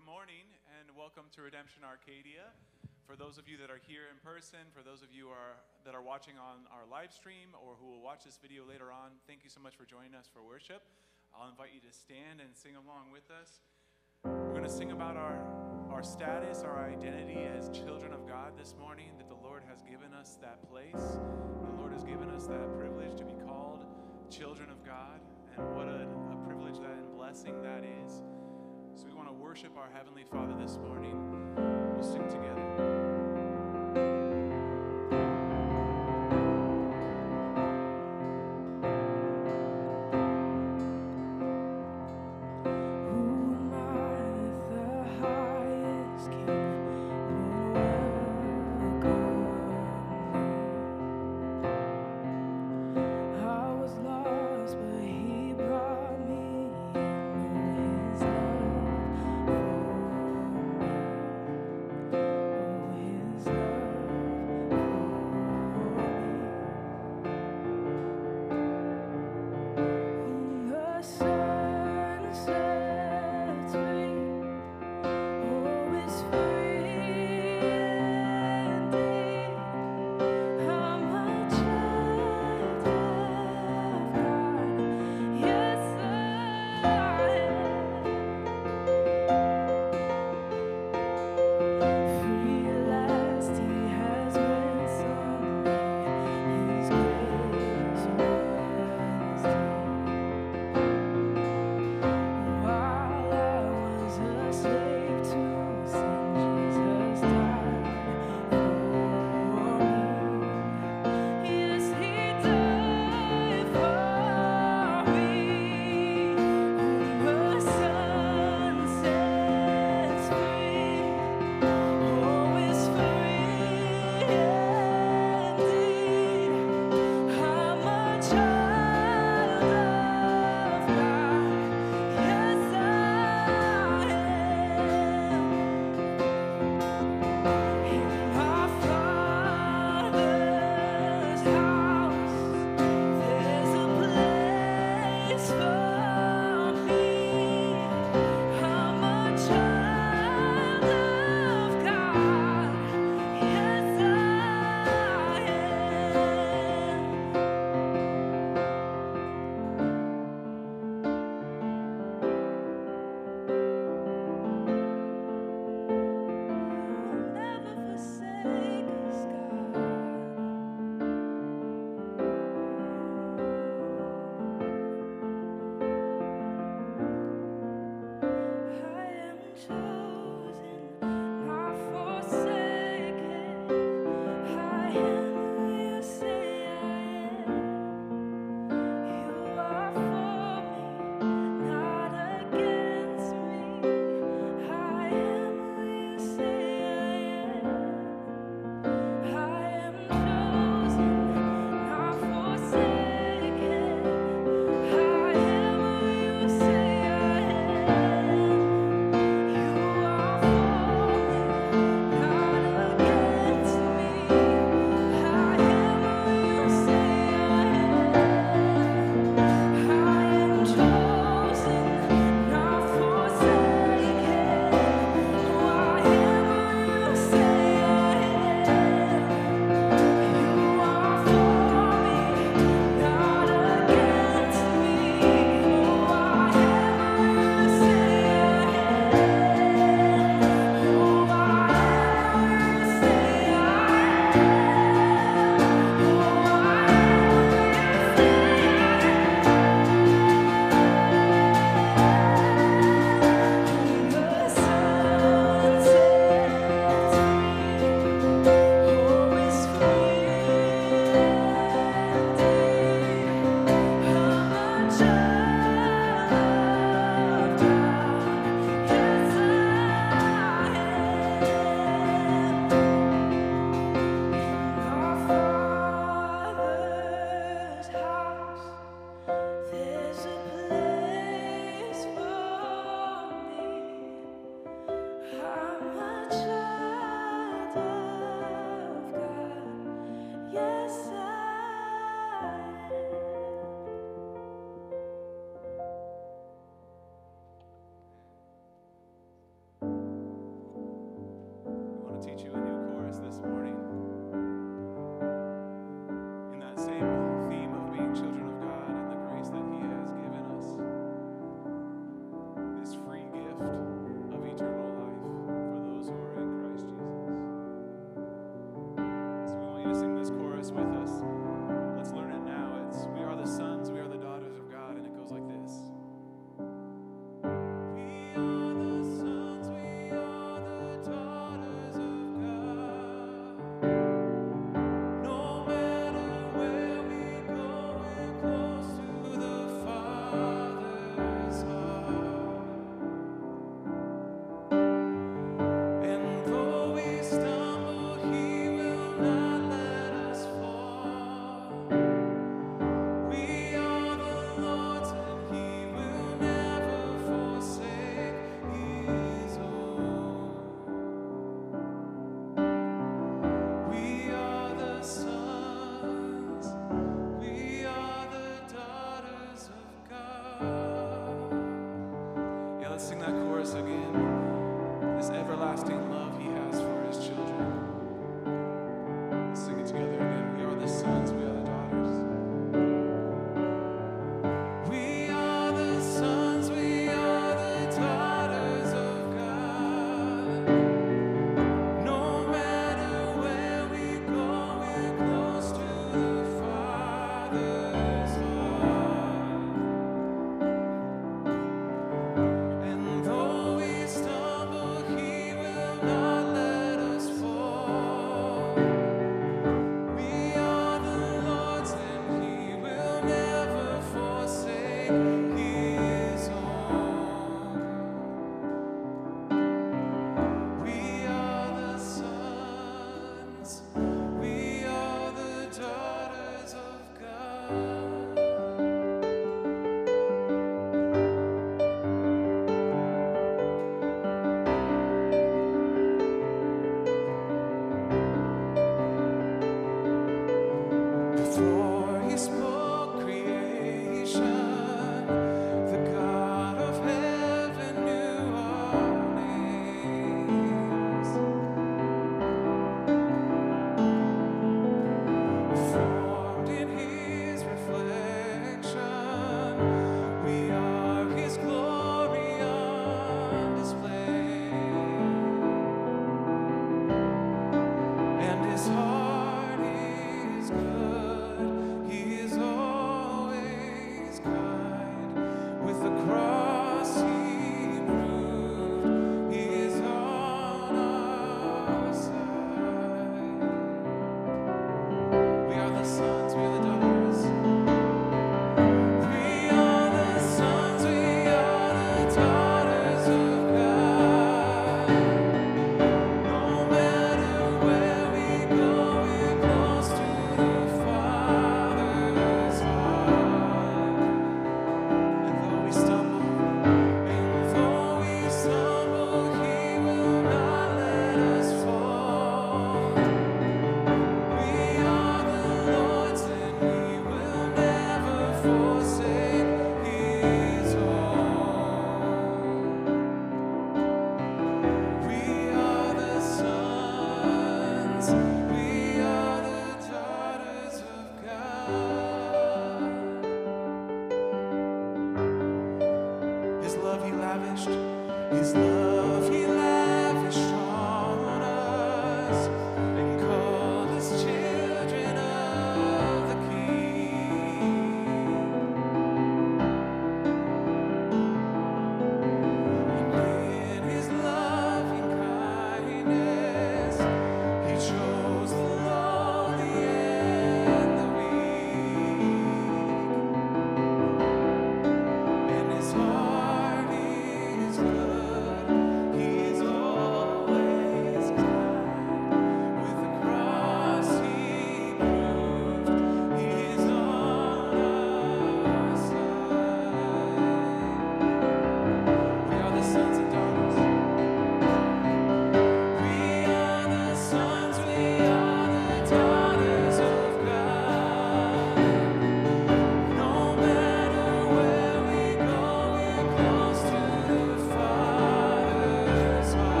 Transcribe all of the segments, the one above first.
morning and welcome to Redemption Arcadia. For those of you that are here in person, for those of you are, that are watching on our live stream or who will watch this video later on, thank you so much for joining us for worship. I'll invite you to stand and sing along with us. We're going to sing about our, our status, our identity as children of God this morning, that the Lord has given us that place. The Lord has given us that privilege to be called children of God, and what a, a privilege that and blessing that is. To worship our Heavenly Father this morning. We'll sing together.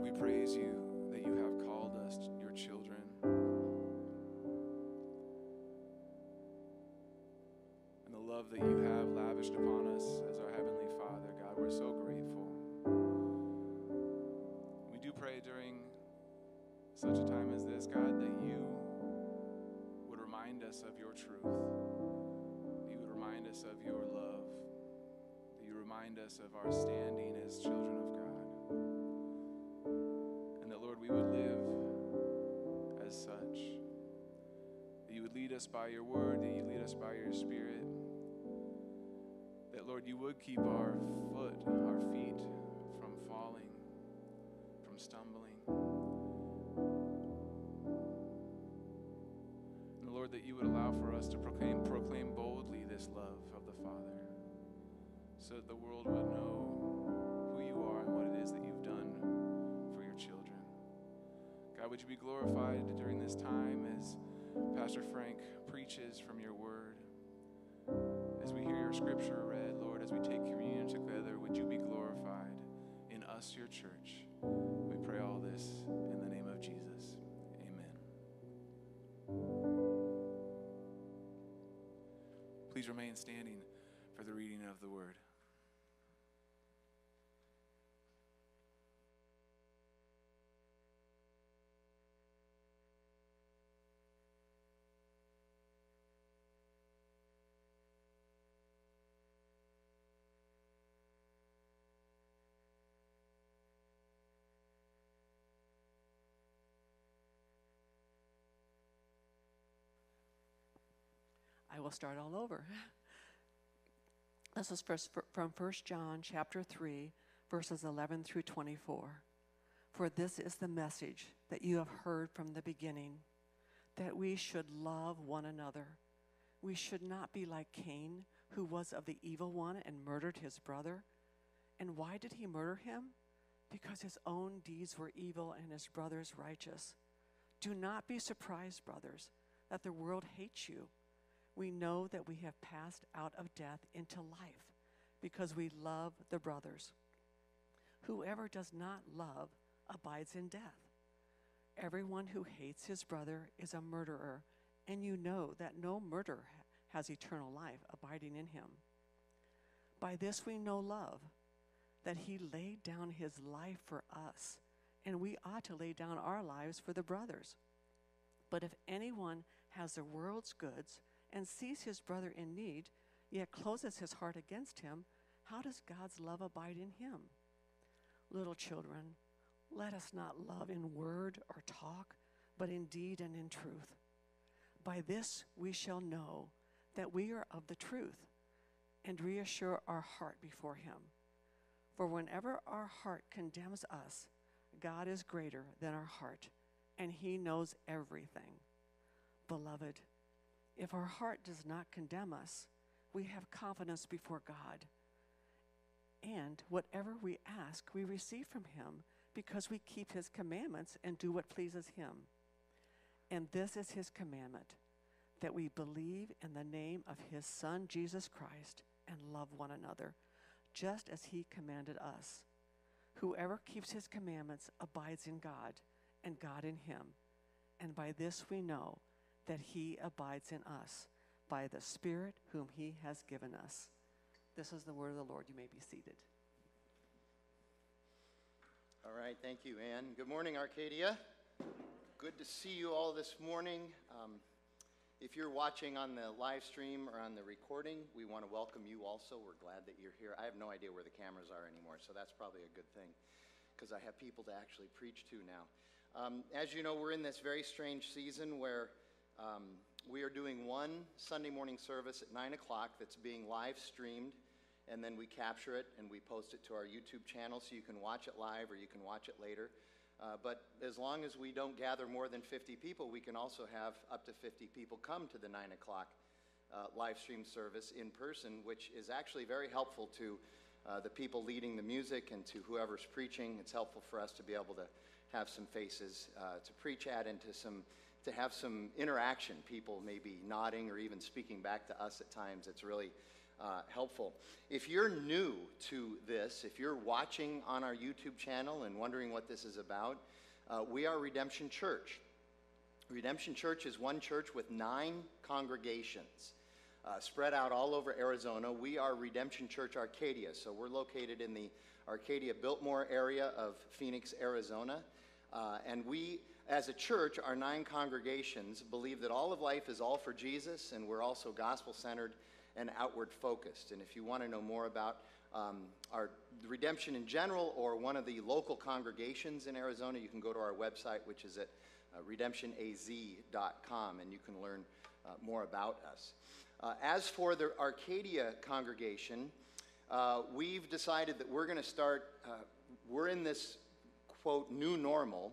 God, we praise you that you have called us your children. And the love that you have lavished upon us as our Heavenly Father, God, we're so grateful. We do pray during such a time as this, God, that you would remind us of your truth, that you would remind us of your love, that you remind us of our standing as children us by your word, that you lead us by your spirit. That, Lord, you would keep our foot, our feet from falling, from stumbling. And Lord, that you would allow for us to proclaim, proclaim boldly this love of the Father, so that the world would know who you are and what it is that you've done for your children. God, would you be glorified during this time as Pastor Frank preaches from your word, as we hear your scripture read, Lord, as we take communion together, would you be glorified in us, your church? We pray all this in the name of Jesus. Amen. Please remain standing for the reading of the word. I will start all over. This is first from 1 John chapter 3, verses 11 through 24. For this is the message that you have heard from the beginning, that we should love one another. We should not be like Cain, who was of the evil one and murdered his brother. And why did he murder him? Because his own deeds were evil and his brother's righteous. Do not be surprised, brothers, that the world hates you we know that we have passed out of death into life because we love the brothers. Whoever does not love abides in death. Everyone who hates his brother is a murderer, and you know that no murderer has eternal life abiding in him. By this we know love, that he laid down his life for us, and we ought to lay down our lives for the brothers. But if anyone has the world's goods, and sees his brother in need, yet closes his heart against him, how does God's love abide in him? Little children, let us not love in word or talk, but in deed and in truth. By this we shall know that we are of the truth and reassure our heart before him. For whenever our heart condemns us, God is greater than our heart, and he knows everything. Beloved, if our heart does not condemn us, we have confidence before God. And whatever we ask, we receive from Him because we keep His commandments and do what pleases Him. And this is His commandment that we believe in the name of His Son, Jesus Christ, and love one another, just as He commanded us. Whoever keeps His commandments abides in God, and God in Him. And by this we know that he abides in us by the Spirit whom he has given us. This is the word of the Lord. You may be seated. All right, thank you, Anne. Good morning, Arcadia. Good to see you all this morning. Um, if you're watching on the live stream or on the recording, we want to welcome you also. We're glad that you're here. I have no idea where the cameras are anymore, so that's probably a good thing because I have people to actually preach to now. Um, as you know, we're in this very strange season where um, we are doing one Sunday morning service at 9 o'clock that's being live streamed, and then we capture it and we post it to our YouTube channel so you can watch it live or you can watch it later. Uh, but as long as we don't gather more than 50 people, we can also have up to 50 people come to the 9 o'clock uh, live stream service in person, which is actually very helpful to uh, the people leading the music and to whoever's preaching. It's helpful for us to be able to have some faces uh, to preach at and to some to have some interaction, people maybe nodding or even speaking back to us at times. It's really uh, helpful. If you're new to this, if you're watching on our YouTube channel and wondering what this is about, uh, we are Redemption Church. Redemption Church is one church with nine congregations uh, spread out all over Arizona. We are Redemption Church Arcadia, so we're located in the Arcadia Biltmore area of Phoenix, Arizona. Uh, and we, as a church, our nine congregations believe that all of life is all for Jesus, and we're also gospel centered and outward focused. And if you want to know more about um, our redemption in general or one of the local congregations in Arizona, you can go to our website, which is at uh, redemptionaz.com, and you can learn uh, more about us. Uh, as for the Arcadia congregation, uh, we've decided that we're going to start, uh, we're in this quote, new normal,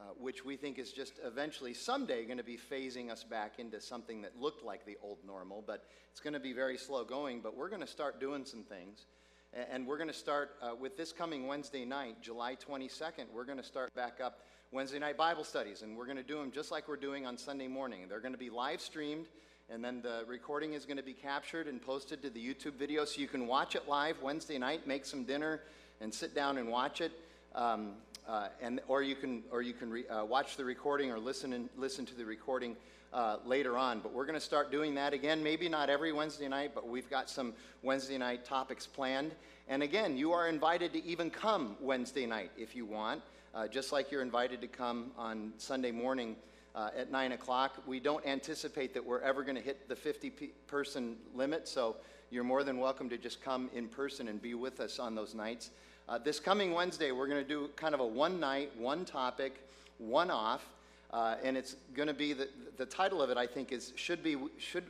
uh, which we think is just eventually someday going to be phasing us back into something that looked like the old normal, but it's going to be very slow going. But we're going to start doing some things. And we're going to start uh, with this coming Wednesday night, July 22nd. We're going to start back up Wednesday night Bible studies, and we're going to do them just like we're doing on Sunday morning. They're going to be live streamed, and then the recording is going to be captured and posted to the YouTube video so you can watch it live Wednesday night, make some dinner, and sit down and watch it. Um, uh, and, or you can, or you can re, uh, watch the recording or listen, and, listen to the recording uh, later on. But we're going to start doing that again, maybe not every Wednesday night, but we've got some Wednesday night topics planned. And again, you are invited to even come Wednesday night if you want, uh, just like you're invited to come on Sunday morning uh, at 9 o'clock. We don't anticipate that we're ever going to hit the 50 person limit, so you're more than welcome to just come in person and be with us on those nights. Uh, this coming Wednesday, we're going to do kind of a one night, one topic, one off. Uh, and it's going to be the, the title of it, I think, is Should Be, Should,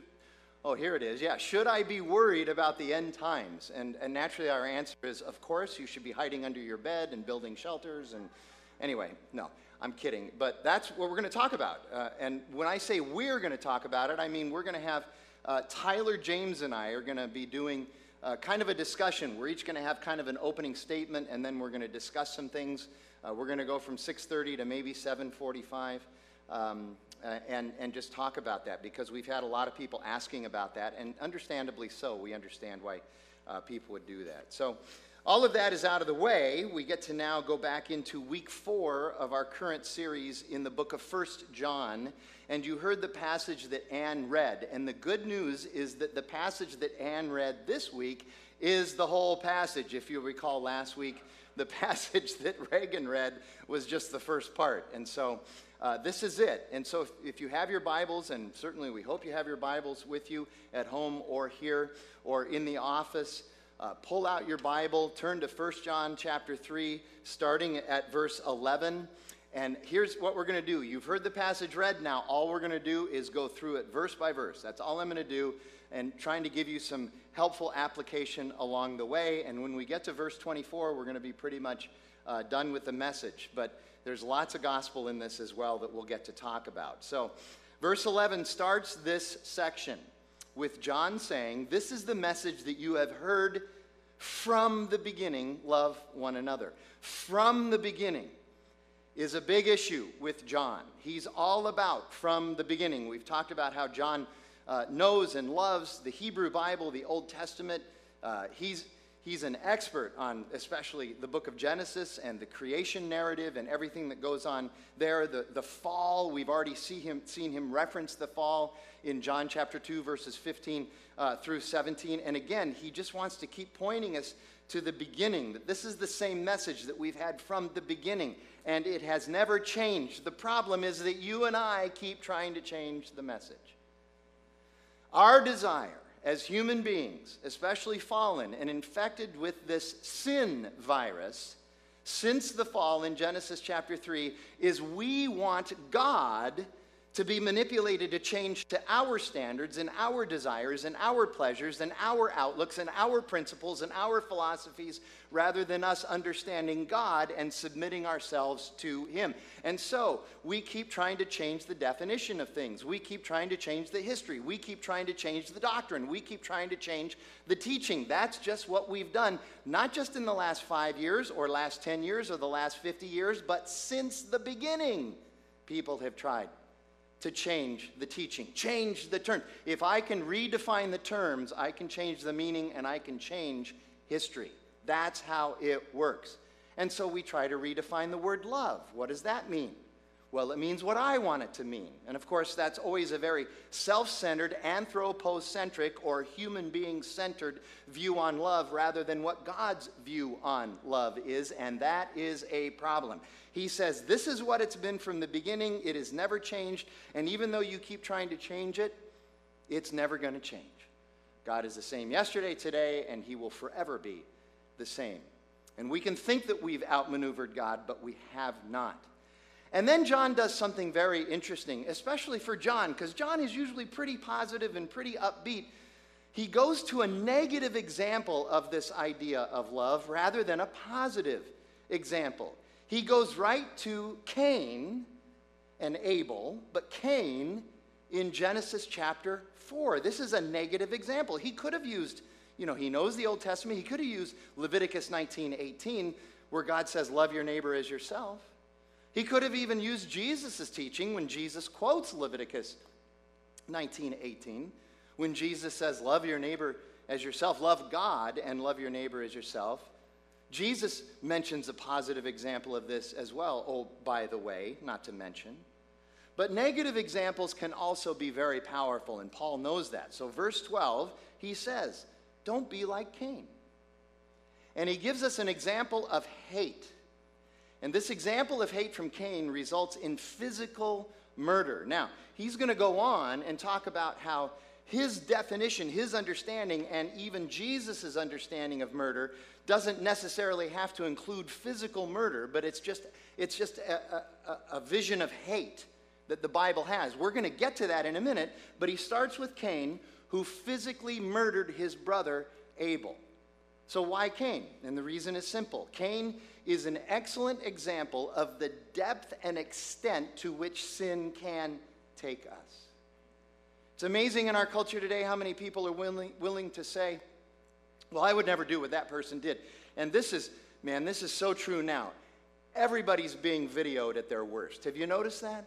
oh, here it is. Yeah, Should I Be Worried About the End Times? And, and naturally, our answer is, Of course, you should be hiding under your bed and building shelters. And anyway, no, I'm kidding. But that's what we're going to talk about. Uh, and when I say we're going to talk about it, I mean we're going to have uh, Tyler James and I are going to be doing uh, kind of a discussion. We're each going to have kind of an opening statement, and then we're going to discuss some things. Uh, we're going to go from 6:30 to maybe 7:45, um, uh, and and just talk about that because we've had a lot of people asking about that, and understandably so. We understand why uh, people would do that. So. All of that is out of the way. We get to now go back into week four of our current series in the book of First John. And you heard the passage that Anne read. And the good news is that the passage that Anne read this week is the whole passage. If you recall last week, the passage that Reagan read was just the first part. And so uh, this is it. And so if, if, you have your Bibles, and certainly we hope you have your Bibles with you at home or here or in the office, uh, pull out your Bible, turn to 1 John chapter 3, starting at verse 11. And here's what we're going to do. You've heard the passage read. Now, all we're going to do is go through it verse by verse. That's all I'm going to do, and trying to give you some helpful application along the way. And when we get to verse 24, we're going to be pretty much uh, done with the message. But there's lots of gospel in this as well that we'll get to talk about. So, verse 11 starts this section with John saying, This is the message that you have heard from the beginning love one another. From the beginning is a big issue with John. He's all about from the beginning. We've talked about how John uh, knows and loves the Hebrew Bible, the Old Testament. Uh, he's He's an expert on especially the book of Genesis and the creation narrative and everything that goes on there. The, the fall, we've already see him, seen him reference the fall in John chapter 2, verses 15 uh, through 17. And again, he just wants to keep pointing us to the beginning, that this is the same message that we've had from the beginning, and it has never changed. The problem is that you and I keep trying to change the message. Our desire as human beings, especially fallen and infected with this sin virus, since the fall in Genesis chapter 3, is we want God to be manipulated to change to our standards and our desires and our pleasures and our outlooks and our principles and our philosophies rather than us understanding God and submitting ourselves to Him. And so we keep trying to change the definition of things. We keep trying to change the history. We keep trying to change the doctrine. We keep trying to change the teaching. That's just what we've done, not just in the last five years or last 10 years or the last 50 years, but since the beginning, people have tried to change the teaching, change the terms. If I can redefine the terms, I can change the meaning and I can change history. That's how it works. And so we try to redefine the word love. What does that mean? Well, it means what I want it to mean. And of course, that's always a very self centered, anthropocentric, or human being centered view on love rather than what God's view on love is. And that is a problem. He says, This is what it's been from the beginning. It has never changed. And even though you keep trying to change it, it's never going to change. God is the same yesterday, today, and He will forever be the same. And we can think that we've outmaneuvered God, but we have not. And then John does something very interesting, especially for John, because John is usually pretty positive and pretty upbeat. He goes to a negative example of this idea of love rather than a positive example. He goes right to Cain and Abel, but Cain in Genesis chapter 4. This is a negative example. He could have used, you know, he knows the Old Testament. He could have used Leviticus 19 18, where God says, Love your neighbor as yourself. He could have even used Jesus' teaching when Jesus quotes Leviticus 19 18, when Jesus says, Love your neighbor as yourself, love God and love your neighbor as yourself. Jesus mentions a positive example of this as well, oh, by the way, not to mention. But negative examples can also be very powerful, and Paul knows that. So, verse 12, he says, Don't be like Cain. And he gives us an example of hate. And this example of hate from Cain results in physical murder. Now, he's going to go on and talk about how his definition, his understanding, and even Jesus' understanding of murder doesn't necessarily have to include physical murder, but it's just, it's just a, a, a vision of hate that the Bible has. We're going to get to that in a minute, but he starts with Cain, who physically murdered his brother Abel. So, why Cain? And the reason is simple Cain is an excellent example of the depth and extent to which sin can take us. It's amazing in our culture today how many people are willing, willing to say, Well, I would never do what that person did. And this is, man, this is so true now. Everybody's being videoed at their worst. Have you noticed that?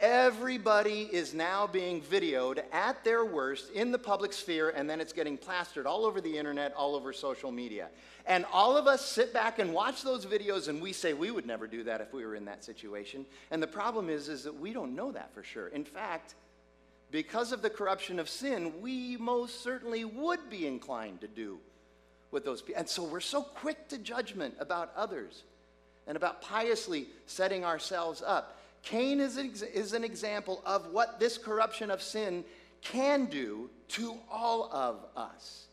Everybody is now being videoed at their worst in the public sphere, and then it's getting plastered all over the internet, all over social media. And all of us sit back and watch those videos, and we say we would never do that if we were in that situation. And the problem is, is that we don't know that for sure. In fact, because of the corruption of sin, we most certainly would be inclined to do what those people. And so we're so quick to judgment about others and about piously setting ourselves up. Cain is, is an example of what this corruption of sin can do to all of us,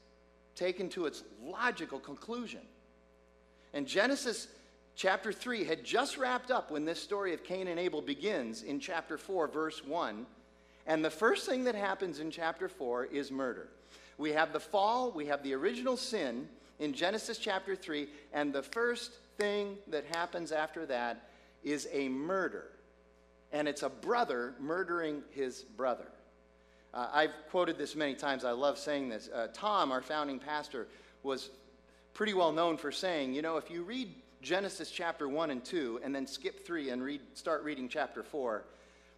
taken to its logical conclusion. And Genesis chapter 3 had just wrapped up when this story of Cain and Abel begins in chapter 4, verse 1. And the first thing that happens in chapter 4 is murder. We have the fall, we have the original sin in Genesis chapter 3, and the first thing that happens after that is a murder and it's a brother murdering his brother. Uh, I've quoted this many times. I love saying this. Uh, Tom, our founding pastor, was pretty well known for saying, you know, if you read Genesis chapter 1 and 2 and then skip 3 and read, start reading chapter 4,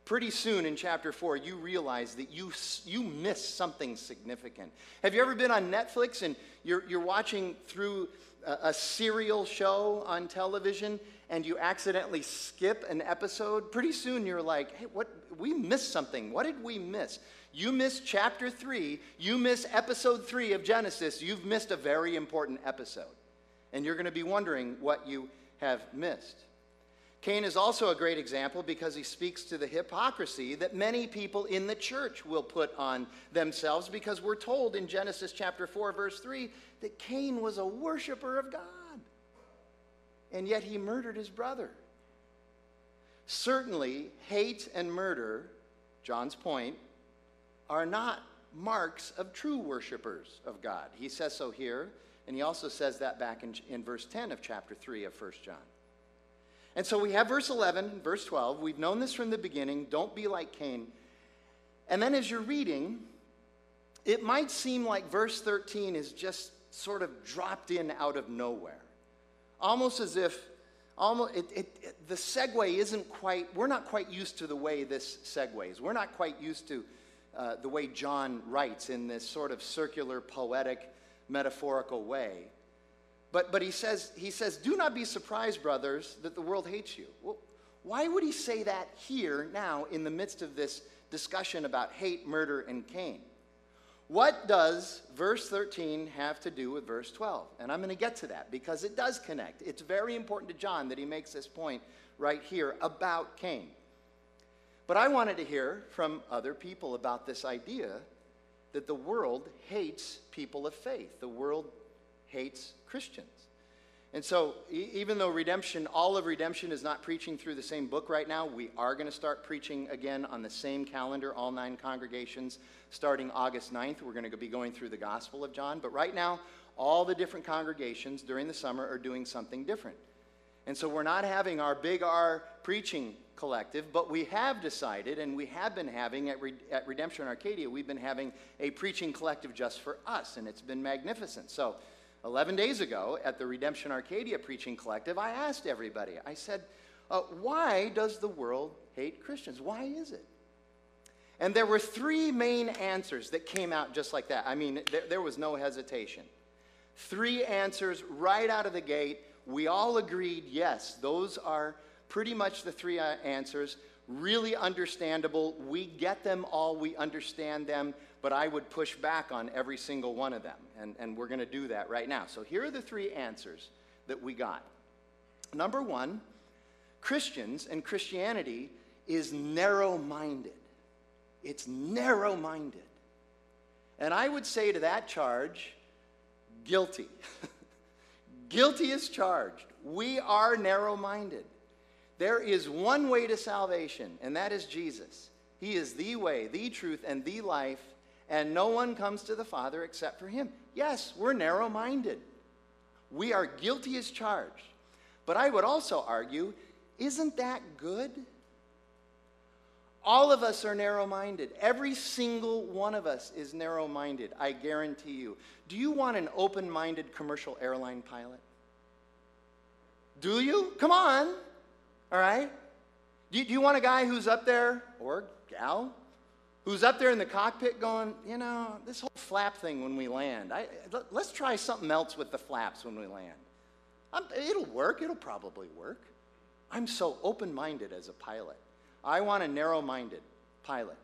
pretty soon in chapter 4 you realize that you, you miss something significant. Have you ever been on Netflix and you're, you're watching through a, serial show on television and you accidentally skip an episode, pretty soon you're like, hey, what? We missed something. What did we miss? You missed chapter three, you miss episode three of Genesis, you've missed a very important episode. And you're going to be wondering what you have missed. Cain is also a great example because he speaks to the hypocrisy that many people in the church will put on themselves because we're told in Genesis chapter 4, verse 3, that Cain was a worshiper of God and yet he murdered his brother. Certainly, hate and murder, John's point, are not marks of true worshipers of God. He says so here, and he also says that back in, in verse 10 of chapter 3 of 1 John. And so we have verse 11, verse 12. We've known this from the beginning. Don't be like Cain. And then as you're reading, it might seem like verse 13 is just sort of dropped in out of nowhere almost as if almost, it, it, it- the segue isn't quite, we're not quite used to the way this segues. We're not quite used to uh, the way John writes in this sort of circular, poetic, metaphorical way. But, but he, says, he says, Do not be surprised, brothers, that the world hates you. Well, why would he say that here, now, in the midst of this discussion about hate, murder, and Cain? What does verse 13 have to do with verse 12? And I'm going to get to that because it does connect. It's very important to John that he makes this point right here about Cain. But I wanted to hear from other people about this idea that the world hates people of faith. The world hates Christians. And so, e- even though redemption, all of redemption is not preaching through the same book right now, we are going to start preaching again on the same calendar, all nine congregations, starting August 9th. We're going to be going through the Gospel of John. But right now, all the different congregations during the summer are doing something different. And so we're not having our big R preaching collective, but we have decided, and we have been having at, Re- at Redemption Arcadia, we've been having a preaching collective just for us, and it's been magnificent. So 11 days ago at the Redemption Arcadia preaching collective, I asked everybody, I said, uh, why does the world hate Christians? Why is it? And there were three main answers that came out just like that. I mean, there, there was no hesitation. Three answers right out of the gate. We all agreed, yes, those are pretty much the three uh, answers. Really understandable. We get them all, we understand them, but I would push back on every single one of them. And, and we're going to do that right now. So here are the three answers that we got. Number one, Christians and Christianity is narrow minded. It's narrow minded. And I would say to that charge, guilty. guilty is charged. We are narrow minded. There is one way to salvation, and that is Jesus. He is the way, the truth, and the life, and no one comes to the Father except for him. Yes, we're narrow minded. We are guilty as charged. But I would also argue, isn't that good? All of us are narrow minded. Every single one of us is narrow minded, I guarantee you. Do you want an open minded commercial airline pilot? Do you? Come on. All right? Do you, do you want a guy who's up there, or gal, who's up there in the cockpit going, you know, this whole flap thing when we land, I, let- let's try something else with the flaps when we land. I'm, it'll work, it'll probably work. I'm so open minded as a pilot. I want a narrow minded pilot.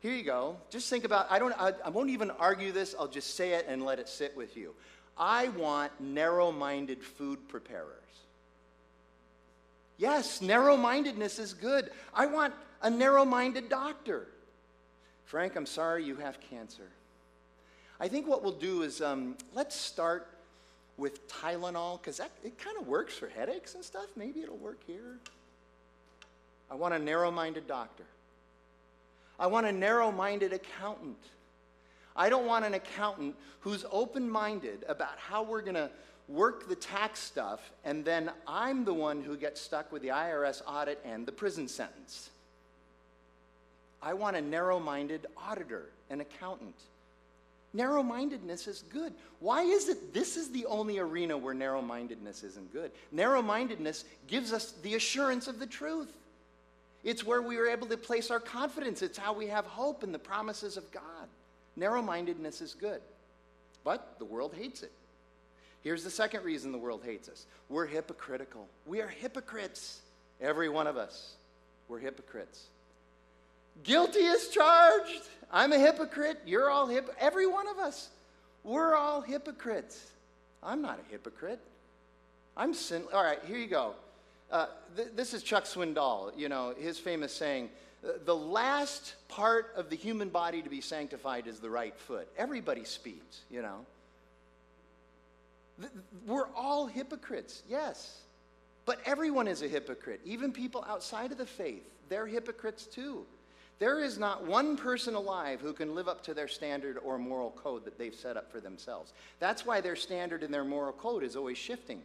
Here you go. Just think about I don't I, I won't even argue this. I'll just say it and let it sit with you. I want narrow-minded food preparers. Yes, narrow-mindedness is good. I want a narrow-minded doctor. Frank, I'm sorry you have cancer. I think what we'll do is um, let's start with Tylenol because it kind of works for headaches and stuff. Maybe it'll work here. I want a narrow minded doctor. I want a narrow minded accountant. I don't want an accountant who's open minded about how we're going to work the tax stuff, and then I'm the one who gets stuck with the IRS audit and the prison sentence. I want a narrow minded auditor, an accountant. Narrow mindedness is good. Why is it this is the only arena where narrow mindedness isn't good? Narrow mindedness gives us the assurance of the truth. It's where we are able to place our confidence. It's how we have hope in the promises of God. Narrow mindedness is good, but the world hates it. Here's the second reason the world hates us we're hypocritical. We are hypocrites, every one of us. We're hypocrites. Guilty as charged. I'm a hypocrite. You're all hip. Every one of us. We're all hypocrites. I'm not a hypocrite. I'm sin. All right, here you go. Uh, th- this is Chuck Swindoll. You know his famous saying: "The- "The last part of the human body to be sanctified is the right foot." Everybody speeds. You know. We're all hypocrites. Yes. But everyone is a hypocrite. Even people outside of the faith, they're hypocrites too. There is not one person alive who can live up to their standard or moral code that they've set up for themselves. That's why their standard and their moral code is always shifting.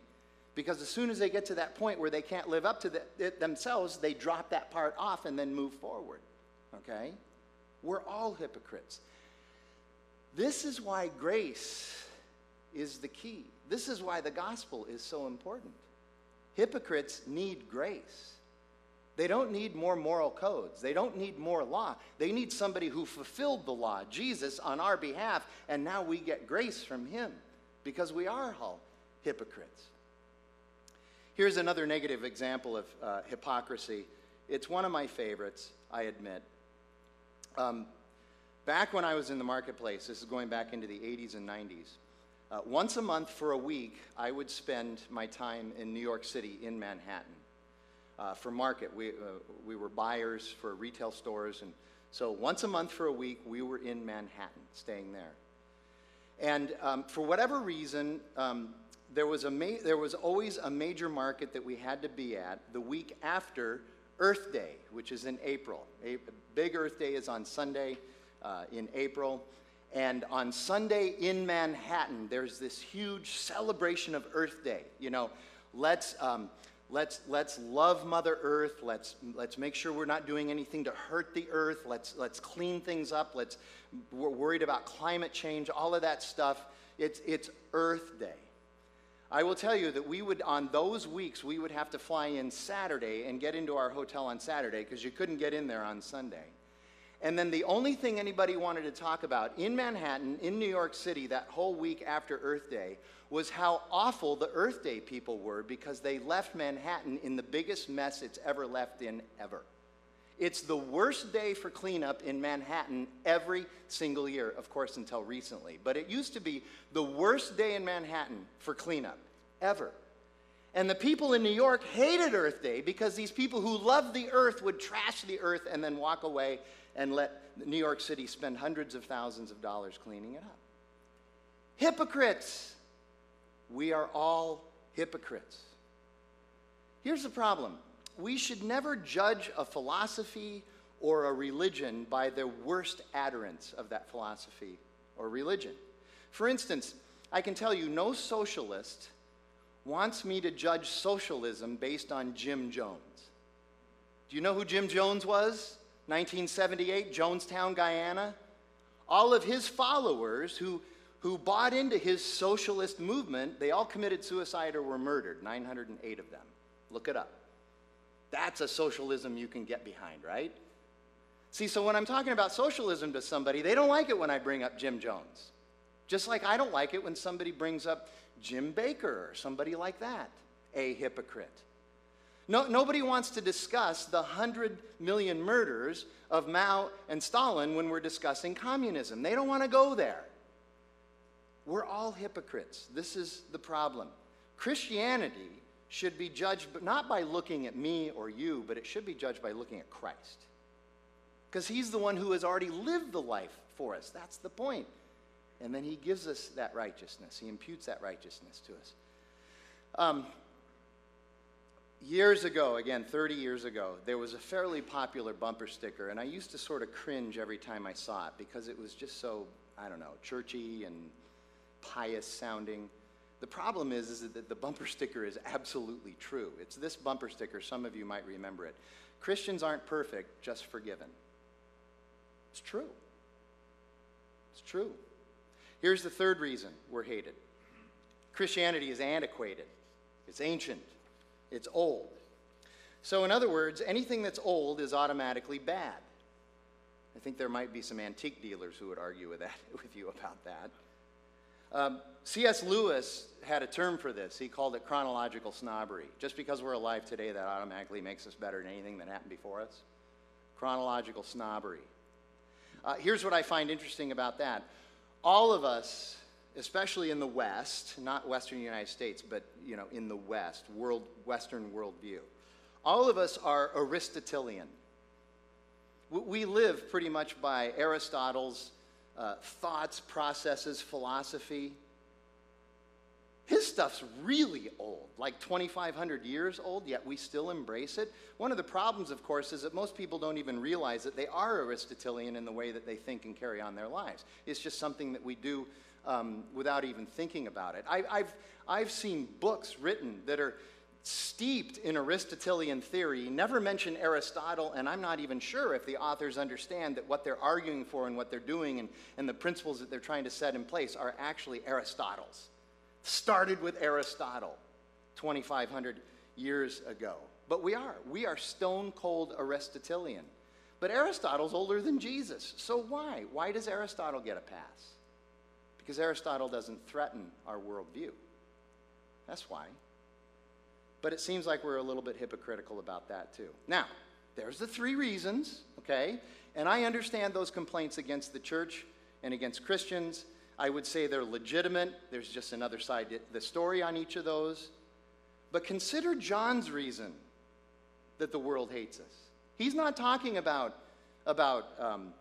Because as soon as they get to that point where they can't live up to the, it themselves, they drop that part off and then move forward. Okay? We're all hypocrites. This is why grace is the key. This is why the gospel is so important. Hypocrites need grace. They don't need more moral codes. They don't need more law. They need somebody who fulfilled the law, Jesus, on our behalf, and now we get grace from him because we are all hypocrites. Here's another negative example of uh, hypocrisy. It's one of my favorites, I admit. Um, back when I was in the marketplace, this is going back into the 80s and 90s, uh, once a month for a week, I would spend my time in New York City in Manhattan uh, for market. We, uh, we were buyers for retail stores. And so once a month for a week, we were in Manhattan, staying there. And um, for whatever reason, um, there, was a ma- there was always a major market that we had to be at the week after Earth Day, which is in April. A big Earth Day is on Sunday uh, in April. And on Sunday in Manhattan, there's this huge celebration of Earth Day. You know, let's, um, let's, let's love Mother Earth. Let's, let's make sure we're not doing anything to hurt the earth. Let's, let's clean things up. Let's, we're worried about climate change, all of that stuff. It's, it's Earth Day. I will tell you that we would, on those weeks, we would have to fly in Saturday and get into our hotel on Saturday because you couldn't get in there on Sunday. And then the only thing anybody wanted to talk about in Manhattan, in New York City, that whole week after Earth Day was how awful the Earth Day people were because they left Manhattan in the biggest mess it's ever left in ever. It's the worst day for cleanup in Manhattan every single year, of course, until recently. But it used to be the worst day in Manhattan for cleanup ever. And the people in New York hated Earth Day because these people who loved the earth would trash the earth and then walk away and let New York City spend hundreds of thousands of dollars cleaning it up. Hypocrites. We are all hypocrites. Here's the problem we should never judge a philosophy or a religion by the worst adherents of that philosophy or religion. For instance, I can tell you no socialist wants me to judge socialism based on Jim Jones. Do you know who Jim Jones was? 1978, Jonestown, Guyana. All of his followers who, who bought into his socialist movement, they all committed suicide or were murdered, 908 of them. Look it up. That's a socialism you can get behind, right? See, so when I'm talking about socialism to somebody, they don't like it when I bring up Jim Jones. Just like I don't like it when somebody brings up Jim Bakker or somebody like that, a hypocrite. No, nobody wants to discuss the 100 million murders of Mao and Stalin when we're discussing communism. They don't want to go there. We're all hypocrites. This is the problem. Christianity should be judged not by looking at me or you, but it should be judged by looking at Christ. Because he's the one who has already lived the life for us. That's the point. And then he gives us that righteousness, he imputes that righteousness to us. Um, years ago, again, 30 years ago, there was a fairly popular bumper sticker, and I used to sort of cringe every time I saw it because it was just so, I don't know, churchy and pious sounding. The problem is, is that the bumper sticker is absolutely true. It's this bumper sticker, some of you might remember it. Christians aren't perfect, just forgiven. It's true. It's true. Here's the third reason we're hated Christianity is antiquated, it's ancient, it's old. So, in other words, anything that's old is automatically bad. I think there might be some antique dealers who would argue with, that, with you about that. Um, C.S. Lewis had a term for this. He called it chronological snobbery. Just because we're alive today, that automatically makes us better than anything that happened before us. Chronological snobbery. Uh, here's what I find interesting about that. All of us especially in the West, not Western United States, but you know, in the West, world, Western worldview. All of us are Aristotelian. We live pretty much by Aristotle's uh, thoughts, processes, philosophy. His stuff's really old, like 2,500 years old, yet we still embrace it. One of the problems, of course, is that most people don't even realize that they are Aristotelian in the way that they think and carry on their lives. It's just something that we do um, without even thinking about it. I, I've, I've seen books written that are steeped in Aristotelian theory, never mention Aristotle, and I'm not even sure if the authors understand that what they're arguing for and what they're doing and, and the principles that they're trying to set in place are actually Aristotle's. Started with Aristotle 2,500 years ago. But we are. We are stone cold Aristotelian. But Aristotle's older than Jesus. So why? Why does Aristotle get a pass? Because Aristotle doesn't threaten our worldview. That's why. But it seems like we're a little bit hypocritical about that too. Now, there's the three reasons, okay? And I understand those complaints against the church and against Christians. I would say they're legitimate. There's just another side to the story on each of those. But consider John's reason that the world hates us. He's not talking about, about um,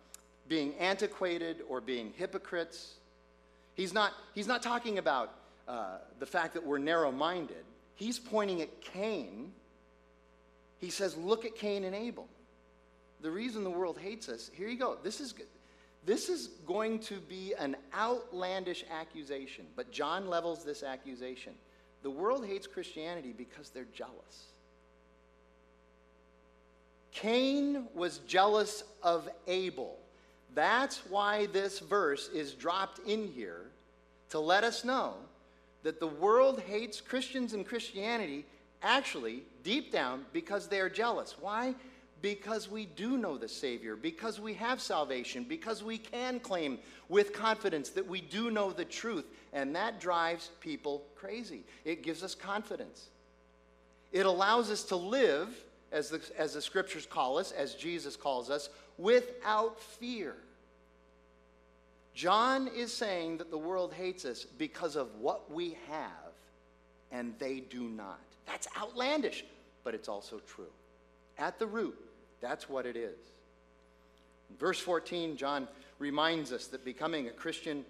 being antiquated or being hypocrites. He's not, he's not talking about uh, the fact that we're narrow minded. He's pointing at Cain. He says, Look at Cain and Abel. The reason the world hates us, here you go. This is, good. this is going to be an outlandish accusation, but John levels this accusation. The world hates Christianity because they're jealous. Cain was jealous of Abel. That's why this verse is dropped in here to let us know that the world hates Christians and Christianity actually deep down because they are jealous. Why? Because we do know the Savior, because we have salvation, because we can claim with confidence that we do know the truth, and that drives people crazy. It gives us confidence. It allows us to live as the, as the scriptures call us, as Jesus calls us, without fear. John is saying that the world hates us because of what we have, and they do not. That's outlandish, but it's also true. At the root, that's what it is. In verse 14, John reminds us that becoming a Christian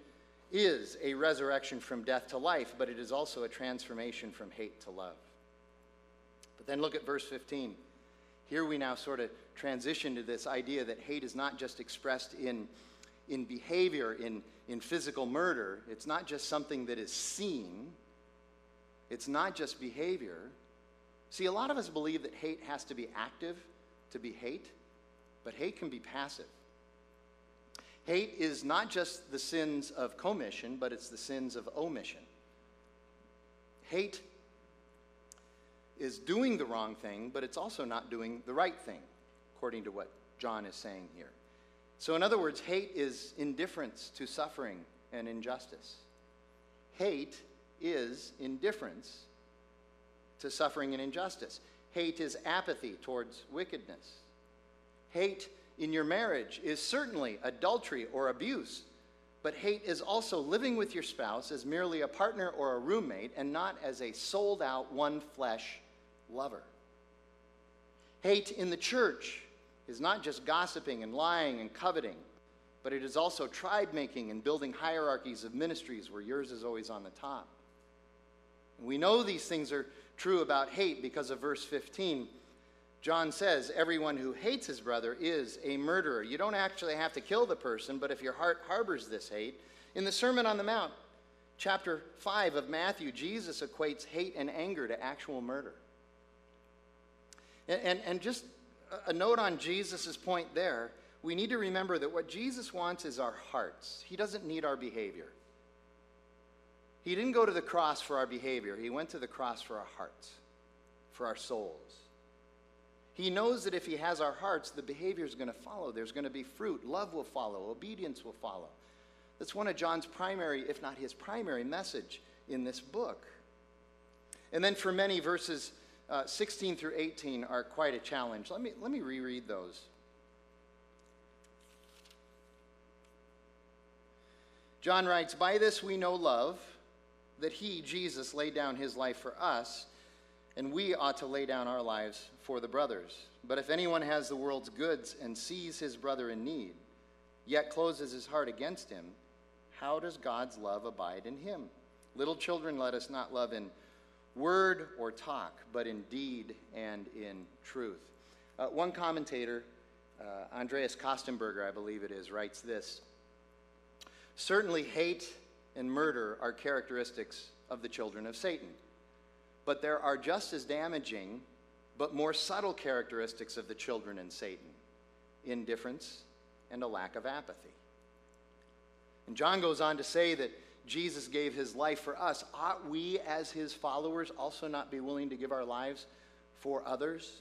is a resurrection from death to life, but it is also a transformation from hate to love. But then look at verse 15. Here we now sort of transition to this idea that hate is not just expressed in, in behavior, in, in physical murder. It's not just something that is seen, it's not just behavior. See, a lot of us believe that hate has to be active to be hate, but hate can be passive. Hate is not just the sins of commission, but it's the sins of omission. Hate is doing the wrong thing, but it's also not doing the right thing, according to what John is saying here. So, in other words, hate is indifference to suffering and injustice. Hate is indifference to suffering and injustice. Hate is apathy towards wickedness. Hate in your marriage is certainly adultery or abuse, but hate is also living with your spouse as merely a partner or a roommate and not as a sold out, one flesh lover. Hate in the church is not just gossiping and lying and coveting, but it is also tribe making and building hierarchies of ministries where yours is always on the top. And we know these things are true about hate because of verse 15. John says, Everyone who hates his brother is a murderer. You don't actually have to kill the person, but if your heart harbors this hate, in the Sermon on the Mount, chapter 5 of Matthew, Jesus equates hate and anger to actual murder. And, and, and just a note on Jesus' point there we need to remember that what Jesus wants is our hearts. He doesn't need our behavior. He didn't go to the cross for our behavior, He went to the cross for our hearts, for our souls. He knows that if He has our hearts, the behavior is going to follow. There's going to be fruit. Love will follow. Obedience will follow. That's one of John's primary, if not his primary, message in this book. And then for many, verses uh, 16 through 18 are quite a challenge. Let me, let me reread those. John writes, By this we know love, that he, Jesus, laid down his life for us, and we ought to lay down our lives for the brothers. But if anyone has the world's goods and sees his brother in need, yet closes his heart against him, how does God's love abide in him? Little children, let us not love in word or talk, but in deed and in truth. Uh, one commentator, uh, Andreas Kostenberger, I believe it is, writes this Certainly, hate and murder are characteristics of the children of Satan, but there are just as damaging but more subtle characteristics of the children in Satan indifference and a lack of apathy. And John goes on to say that Jesus gave his life for us, ought we as his followers also not be willing to give our lives for others?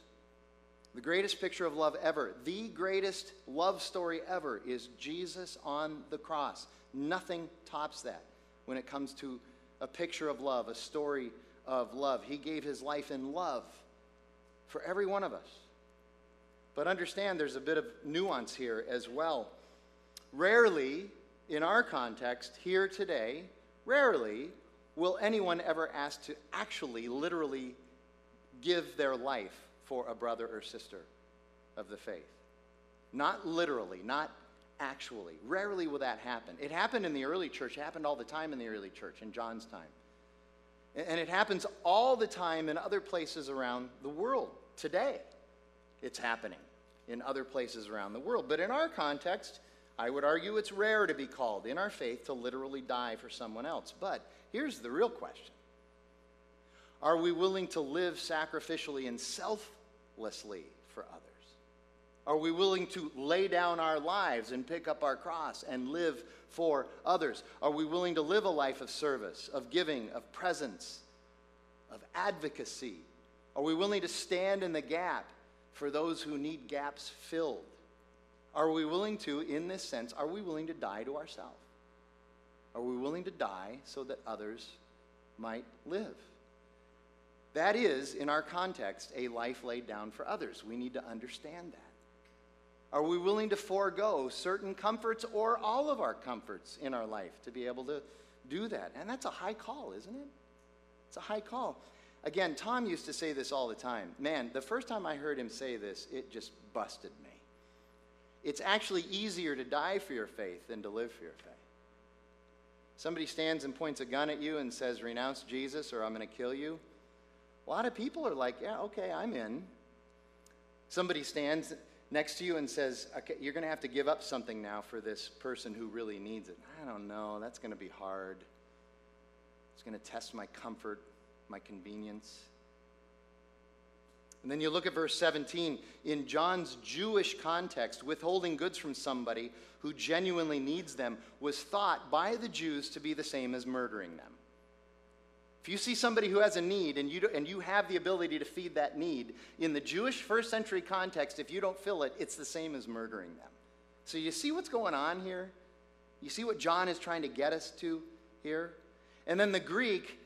The greatest picture of love ever, the greatest love story ever, is Jesus on the cross. Nothing tops that when it comes to a picture of love, a story of love. He gave his life in love for every one of us. But understand there's a bit of nuance here as well. Rarely, in our context here today, rarely will anyone ever ask to actually, literally give their life for a brother or sister of the faith. Not literally, not actually. Rarely will that happen. It happened in the early church, it happened all the time in the early church, in John's time. And it happens all the time in other places around the world. Today, it's happening in other places around the world. But in our context, I would argue it's rare to be called in our faith to literally die for someone else. But here's the real question Are we willing to live sacrificially and selflessly for others? Are we willing to lay down our lives and pick up our cross and live for others? Are we willing to live a life of service, of giving, of presence, of advocacy? Are we willing to stand in the gap for those who need gaps filled? Are we willing to, in this sense, are we willing to die to ourselves? Are we willing to die so that others might live? That is, in our context, a life laid down for others. We need to understand that. Are we willing to forego certain comforts or all of our comforts in our life to be able to do that? And that's a high call, isn't it? It's a high call. Again, Tom used to say this all the time. Man, the first time I heard him say this, it just busted me. It's actually easier to die for your faith than to live for your faith. Somebody stands and points a gun at you and says, Renounce Jesus or I'm going to kill you. A lot of people are like, Yeah, okay, I'm in. Somebody stands next to you and says, okay, You're going to have to give up something now for this person who really needs it. I don't know. That's going to be hard. It's going to test my comfort, my convenience. And then you look at verse 17. In John's Jewish context, withholding goods from somebody who genuinely needs them was thought by the Jews to be the same as murdering them. If you see somebody who has a need and you, and you have the ability to feed that need, in the Jewish first century context, if you don't fill it, it's the same as murdering them. So you see what's going on here? You see what John is trying to get us to here? And then the Greek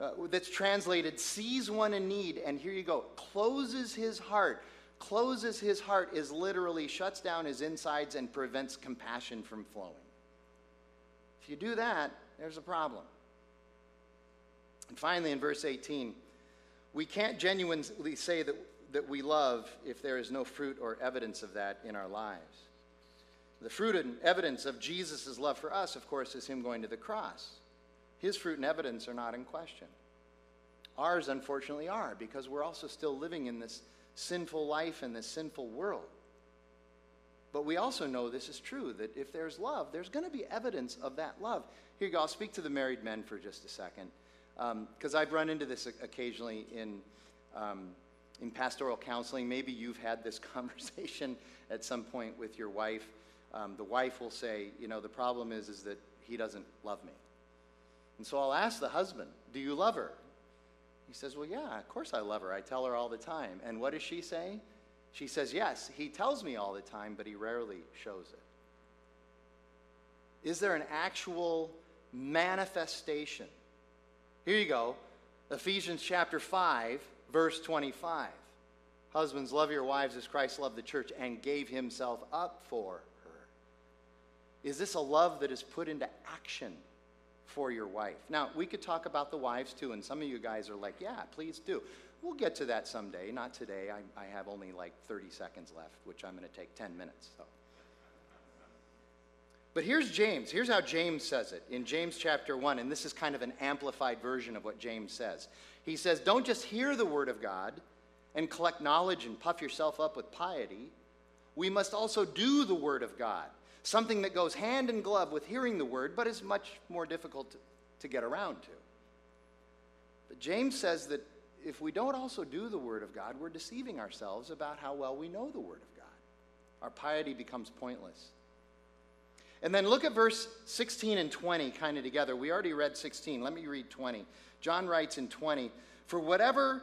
uh, that's translated sees one in need, and here you go, closes his heart. Closes his heart is literally shuts down his insides and prevents compassion from flowing. If you do that, there's a problem. And finally, in verse 18, we can't genuinely say that, that we love if there is no fruit or evidence of that in our lives. The fruit and evidence of Jesus' love for us, of course, is Him going to the cross. His fruit and evidence are not in question. Ours, unfortunately, are because we're also still living in this sinful life and this sinful world. But we also know this is true that if there's love, there's going to be evidence of that love. Here you go. I'll speak to the married men for just a second because um, I've run into this occasionally in, um, in pastoral counseling. Maybe you've had this conversation at some point with your wife. Um, the wife will say, you know, the problem is, is that he doesn't love me. And so I'll ask the husband, do you love her? He says, well, yeah, of course I love her. I tell her all the time. And what does she say? She says, yes, he tells me all the time, but he rarely shows it. Is there an actual manifestation here you go. Ephesians chapter 5, verse 25. Husbands, love your wives as Christ loved the church and gave himself up for her. Is this a love that is put into action for your wife? Now, we could talk about the wives too, and some of you guys are like, yeah, please do. We'll get to that someday. Not today. I, I have only like 30 seconds left, which I'm going to take 10 minutes. So. But here's James. Here's how James says it in James chapter 1, and this is kind of an amplified version of what James says. He says, Don't just hear the word of God and collect knowledge and puff yourself up with piety. We must also do the word of God, something that goes hand in glove with hearing the word, but is much more difficult to, to get around to. But James says that if we don't also do the word of God, we're deceiving ourselves about how well we know the word of God. Our piety becomes pointless. And then look at verse 16 and 20 kind of together. We already read 16. Let me read 20. John writes in 20, For whatever,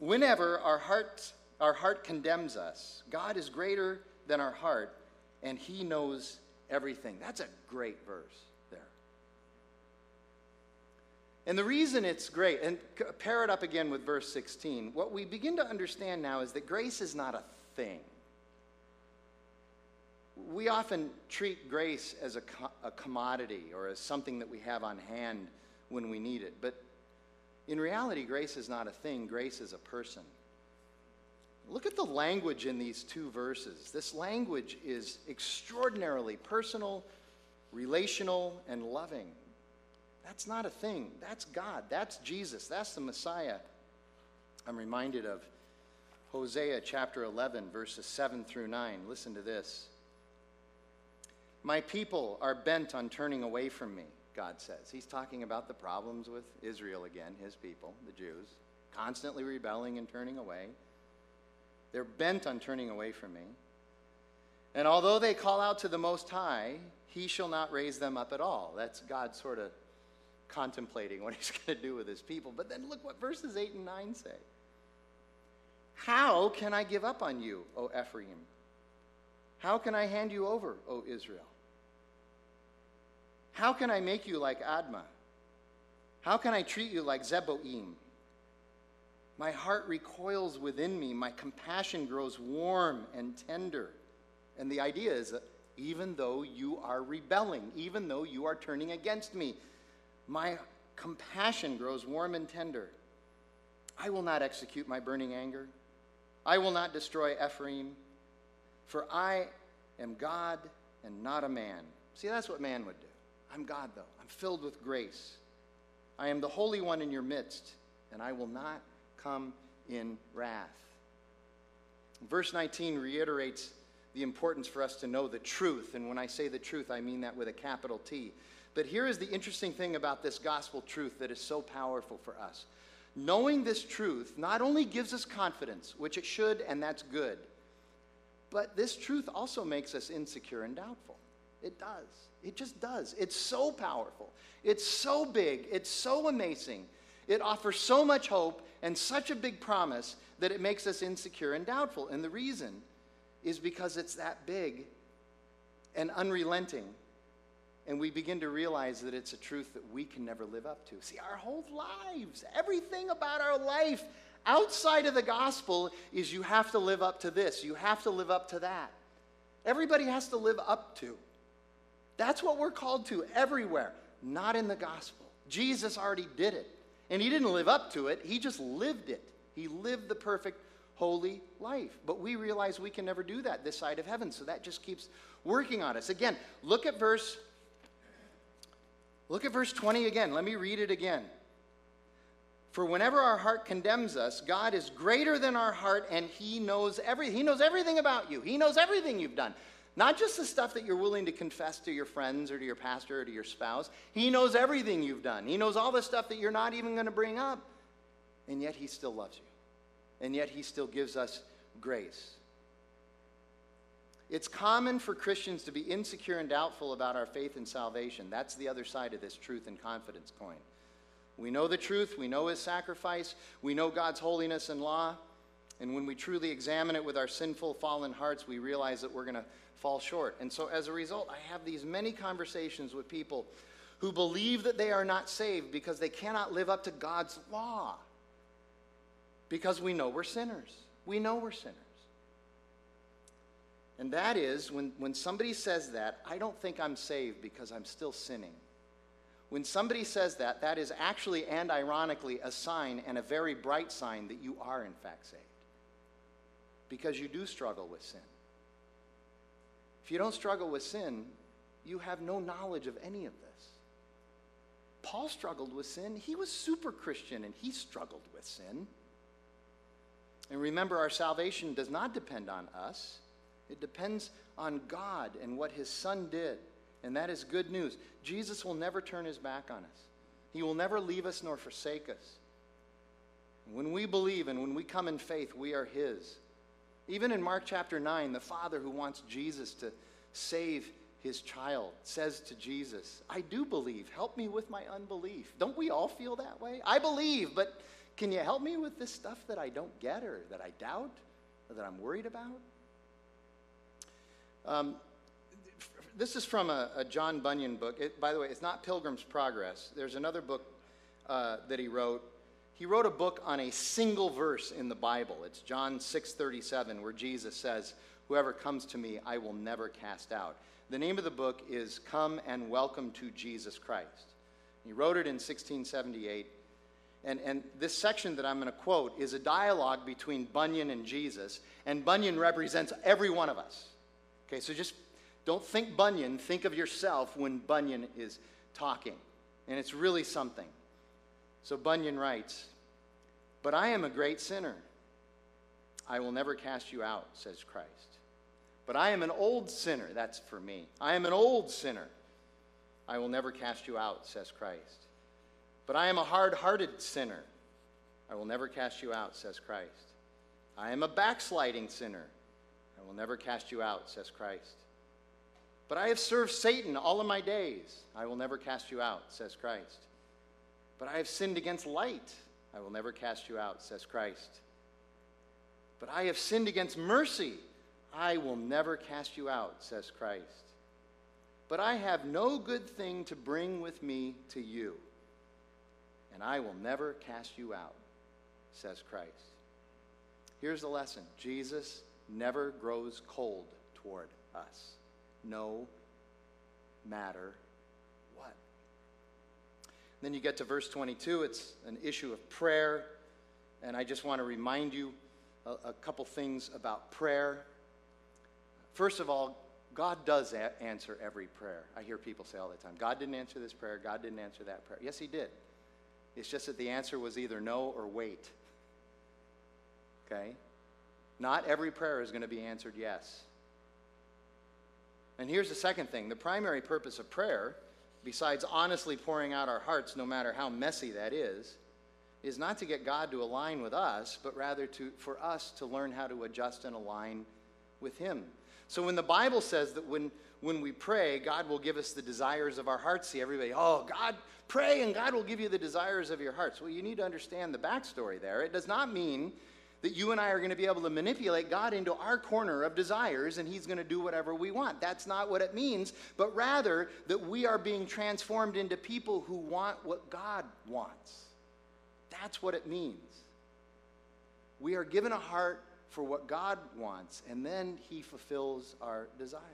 whenever our heart, our heart condemns us, God is greater than our heart, and he knows everything. That's a great verse there. And the reason it's great, and pair it up again with verse 16, what we begin to understand now is that grace is not a thing. We often treat grace as a, co- a commodity or as something that we have on hand when we need it. But in reality, grace is not a thing, grace is a person. Look at the language in these two verses. This language is extraordinarily personal, relational, and loving. That's not a thing. That's God. That's Jesus. That's the Messiah. I'm reminded of Hosea chapter 11, verses 7 through 9. Listen to this. My people are bent on turning away from me, God says. He's talking about the problems with Israel again, his people, the Jews, constantly rebelling and turning away. They're bent on turning away from me. And although they call out to the Most High, he shall not raise them up at all. That's God sort of contemplating what he's going to do with his people. But then look what verses 8 and 9 say. How can I give up on you, O Ephraim? How can I hand you over, O Israel? How can I make you like Admah? How can I treat you like Zeboim? My heart recoils within me. My compassion grows warm and tender. And the idea is that even though you are rebelling, even though you are turning against me, my compassion grows warm and tender. I will not execute my burning anger. I will not destroy Ephraim, for I am God and not a man. See, that's what man would do. I'm God, though. I'm filled with grace. I am the Holy One in your midst, and I will not come in wrath. Verse 19 reiterates the importance for us to know the truth. And when I say the truth, I mean that with a capital T. But here is the interesting thing about this gospel truth that is so powerful for us. Knowing this truth not only gives us confidence, which it should, and that's good, but this truth also makes us insecure and doubtful. It does. It just does. It's so powerful. It's so big. It's so amazing. It offers so much hope and such a big promise that it makes us insecure and doubtful. And the reason is because it's that big and unrelenting. And we begin to realize that it's a truth that we can never live up to. See, our whole lives, everything about our life outside of the gospel is you have to live up to this, you have to live up to that. Everybody has to live up to. That's what we're called to everywhere, not in the gospel. Jesus already did it. And he didn't live up to it, he just lived it. He lived the perfect, holy life. But we realize we can never do that this side of heaven, so that just keeps working on us. Again, look at verse Look at verse 20 again. Let me read it again. For whenever our heart condemns us, God is greater than our heart and he knows everything. He knows everything about you. He knows everything you've done. Not just the stuff that you're willing to confess to your friends or to your pastor or to your spouse. He knows everything you've done. He knows all the stuff that you're not even going to bring up. And yet He still loves you. And yet He still gives us grace. It's common for Christians to be insecure and doubtful about our faith and salvation. That's the other side of this truth and confidence coin. We know the truth, we know His sacrifice, we know God's holiness and law. And when we truly examine it with our sinful, fallen hearts, we realize that we're going to fall short. And so as a result, I have these many conversations with people who believe that they are not saved because they cannot live up to God's law. Because we know we're sinners. We know we're sinners. And that is when, when somebody says that, I don't think I'm saved because I'm still sinning. When somebody says that, that is actually and ironically a sign and a very bright sign that you are in fact saved. Because you do struggle with sin. If you don't struggle with sin, you have no knowledge of any of this. Paul struggled with sin. He was super Christian and he struggled with sin. And remember, our salvation does not depend on us, it depends on God and what his son did. And that is good news. Jesus will never turn his back on us, he will never leave us nor forsake us. When we believe and when we come in faith, we are his. Even in Mark chapter 9, the Father who wants Jesus to save his child, says to Jesus, I do believe. Help me with my unbelief. Don't we all feel that way? I believe, but can you help me with this stuff that I don't get or that I doubt or that I'm worried about? Um, this is from a, a John Bunyan book. It, by the way, it's not Pilgrim's Progress. There's another book uh, that he wrote. He wrote a book on a single verse in the Bible. It's John 6:37, where Jesus says, "Whoever comes to me, I will never cast out." The name of the book is "Come and Welcome to Jesus Christ." He wrote it in 1678. And, and this section that I'm going to quote is a dialogue between Bunyan and Jesus, and Bunyan represents every one of us. Okay, so just don't think Bunyan, think of yourself when Bunyan is talking. And it's really something. So Bunyan writes, But I am a great sinner. I will never cast you out, says Christ. But I am an old sinner. That's for me. I am an old sinner. I will never cast you out, says Christ. But I am a hard hearted sinner. I will never cast you out, says Christ. I am a backsliding sinner. I will never cast you out, says Christ. But I have served Satan all of my days. I will never cast you out, says Christ. But I have sinned against light. I will never cast you out, says Christ. But I have sinned against mercy. I will never cast you out, says Christ. But I have no good thing to bring with me to you and I will never cast you out, says Christ. Here's the lesson Jesus never grows cold toward us, no matter. Then you get to verse 22, it's an issue of prayer, and I just want to remind you a, a couple things about prayer. First of all, God does a- answer every prayer. I hear people say all the time, God didn't answer this prayer, God didn't answer that prayer. Yes, He did. It's just that the answer was either no or wait. Okay? Not every prayer is going to be answered yes. And here's the second thing the primary purpose of prayer, besides honestly pouring out our hearts, no matter how messy that is, is not to get God to align with us, but rather to, for us to learn how to adjust and align with Him. So when the Bible says that when, when we pray, God will give us the desires of our hearts, see everybody, oh, God, pray and God will give you the desires of your hearts. Well, you need to understand the backstory there. It does not mean that you and I are going to be able to manipulate God into our corner of desires and He's going to do whatever we want. That's not what it means, but rather that we are being transformed into people who want what God wants. That's what it means. We are given a heart for what God wants, and then He fulfills our desires.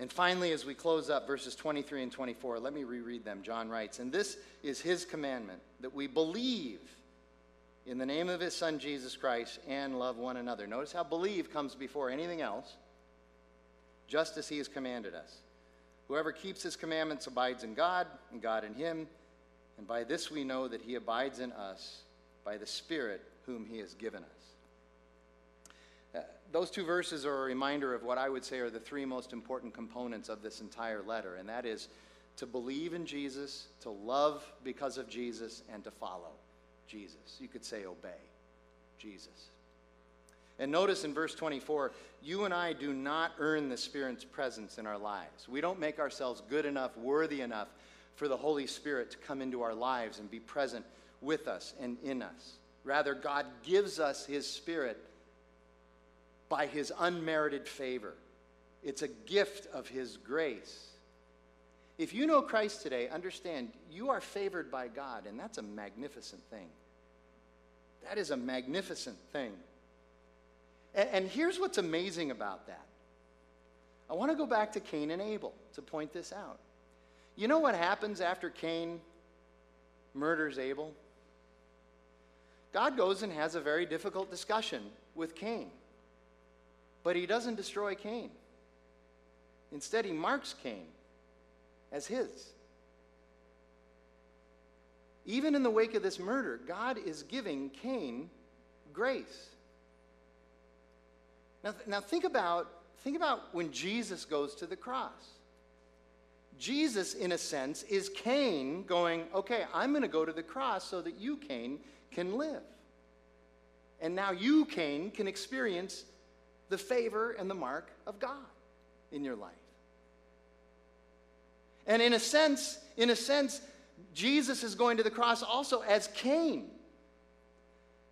And finally, as we close up verses 23 and 24, let me reread them. John writes, And this is his commandment that we believe in the name of his Son, Jesus Christ, and love one another. Notice how believe comes before anything else, just as he has commanded us. Whoever keeps his commandments abides in God, and God in him. And by this we know that he abides in us by the Spirit whom he has given us uh, those two verses are a reminder of what I would say are the three most important components of this entire letter, and that is to believe in Jesus, to love because of Jesus, and to follow Jesus. You could say obey Jesus. And notice in verse 24, you and I do not earn the Spirit's presence in our lives. We don't make ourselves good enough, worthy enough for the Holy Spirit to come into our lives and be present with us and in us. Rather, God gives us His Spirit by his unmerited favor. It's a gift of his grace. If you know Christ today, understand you are favored by God, and that's a magnificent thing. That is a magnificent thing. And, here's what's amazing about that. I want to go back to Cain and Abel to point this out. You know what happens after Cain murders Abel? God goes and has a very difficult discussion with Cain. But he doesn't destroy Cain. Instead, he marks Cain as his. Even in the wake of this murder, God is giving Cain grace. Now, now think, about, think about when Jesus goes to the cross. Jesus, in a sense, is Cain going, okay, I'm going to go to the cross so that you, Cain, can live. And now you, Cain, can experience the favor and the mark of God. in your life. And in a sense, in a sense, Jesus is going to the cross also as Cain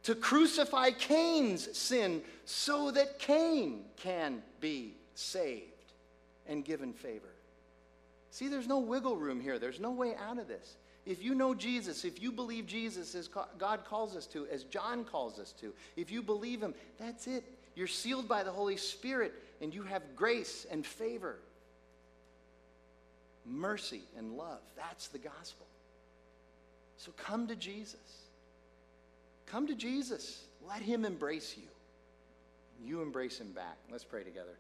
to crucify Cain's sin so that Cain can be saved and given favor. See, there's no wiggle room here. There's no way out of this. If you know Jesus, if you believe Jesus as God calls us to, as John calls us to, if you believe him, that's it. You're sealed by the Holy Spirit and you have grace and favor, mercy and love. That's the gospel. So come to Jesus. Come to Jesus. Let him embrace you. You embrace him back. Let's pray together.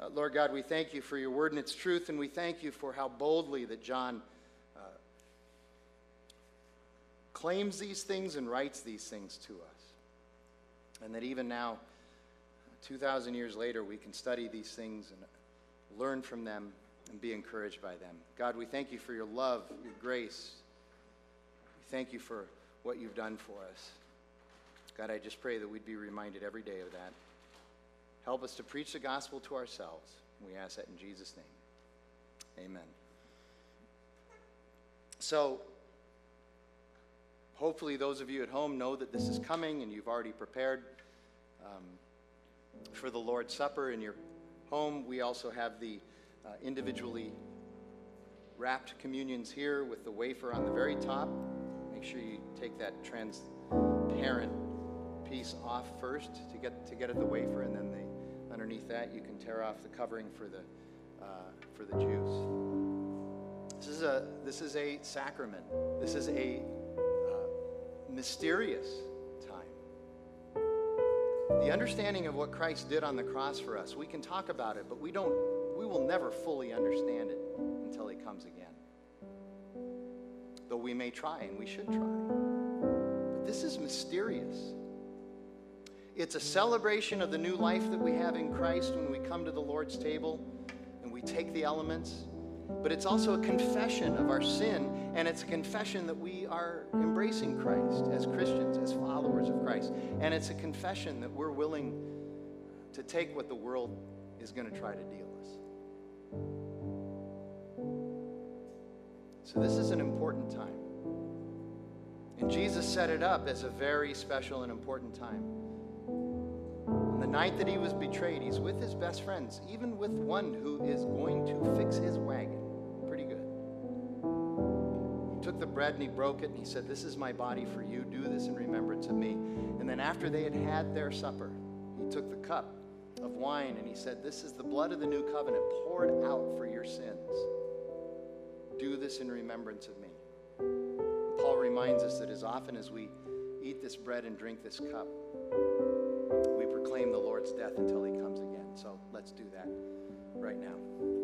Uh, Lord God, we thank you for your word and its truth, and we thank you for how boldly that John uh, claims these things and writes these things to us. And that even now, 2,000 years later, we can study these things and learn from them and be encouraged by them. God, we thank you for your love, your grace. Thank you for what you've done for us. God, I just pray that we'd be reminded every day of that. Help us to preach the gospel to ourselves. We ask that in Jesus' name. Amen. So, hopefully, those of you at home know that this is coming and you've already prepared um, for the Lord's Supper in your home. We also have the uh, individually wrapped communions here with the wafer on the very top. Make sure you take that transparent piece off first to get to get at the wafer, and then the, underneath that you can tear off the covering for the uh, for the juice. This is a this is a sacrament. This is a uh, mysterious time. The understanding of what Christ did on the cross for us, we can talk about it, but we don't. We will never fully understand it until He comes again. Though we may try, and we should try. But this is mysterious. It's a celebration of the new life that we have in Christ when we come to the Lord's table and we take the elements. But it's also a confession of our sin, and it's a confession that we are embracing Christ as Christians, as followers of Christ. And it's a confession that we're willing to take what the world is going to try to deal us. So, this is an important time. And Jesus set it up as a very special and important time On the night that he was betrayed, he's with his best friends, even with one who is going to fix his wagon. Pretty good. He took the bread and he broke it and he said, This is my body for you. Do this in remembrance of me. And then after they had had their supper, he took the cup of wine and he said, This is the blood of the new covenant poured out for your sins. This in remembrance of me. Paul reminds us that as often as we eat this bread and drink this cup, we proclaim the Lord's death until he comes again. So let's do that right now.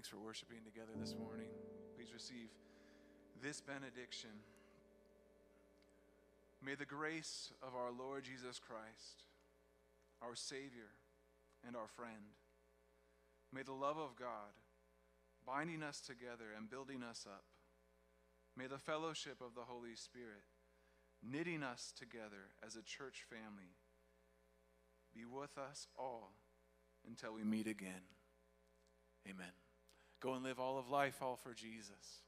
Thanks for worshiping together this morning. Please receive this benediction. May the grace of our Lord Jesus Christ, our Savior and our friend, may the love of God, binding us together and building us up, may the fellowship of the Holy Spirit, knitting us together as a church family, be with us all until we meet again. Amen. Go and live all of life, all for Jesus.